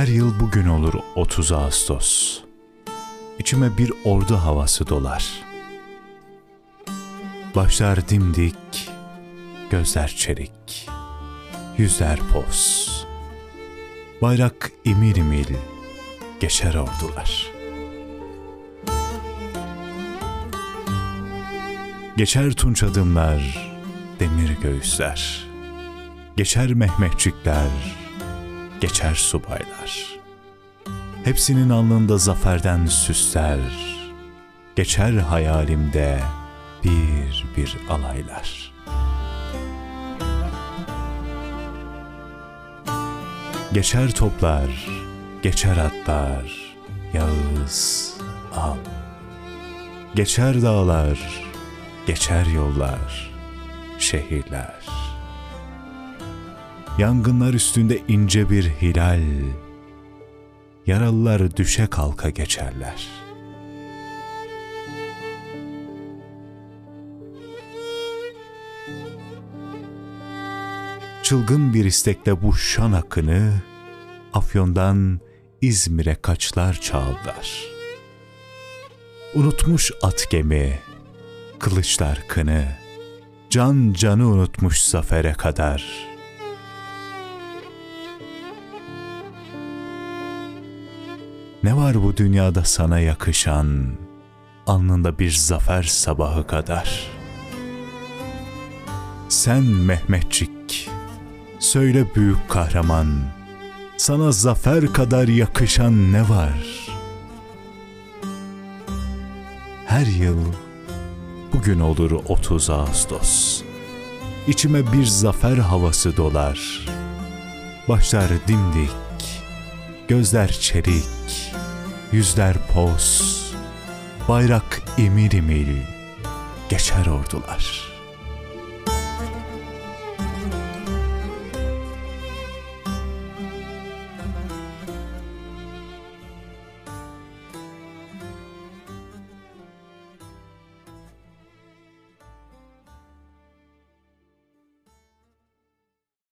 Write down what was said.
Her yıl bugün olur 30 Ağustos. İçime bir ordu havası dolar. Başlar dimdik, gözler çelik, yüzler poz. Bayrak imil imil geçer ordular. Geçer tunç adımlar, demir göğüsler. Geçer Mehmetçikler, geçer subaylar. Hepsinin alnında zaferden süsler. Geçer hayalimde bir bir alaylar. Geçer toplar, geçer atlar, Yağız al. Geçer dağlar, geçer yollar, şehirler. Yangınlar üstünde ince bir hilal, yaralılar düşe kalka geçerler. Çılgın bir istekle bu şan akını Afyon'dan İzmir'e kaçlar çağırdılar. Unutmuş at gemi, kılıçlar kını, can canı unutmuş zafere kadar.'' Ne var bu dünyada sana yakışan, alnında bir zafer sabahı kadar? Sen Mehmetçik, söyle büyük kahraman, sana zafer kadar yakışan ne var? Her yıl bugün olur 30 Ağustos. İçime bir zafer havası dolar. Başlar dimdik, gözler çelik, yüzler poz, bayrak imil imil geçer ordular.''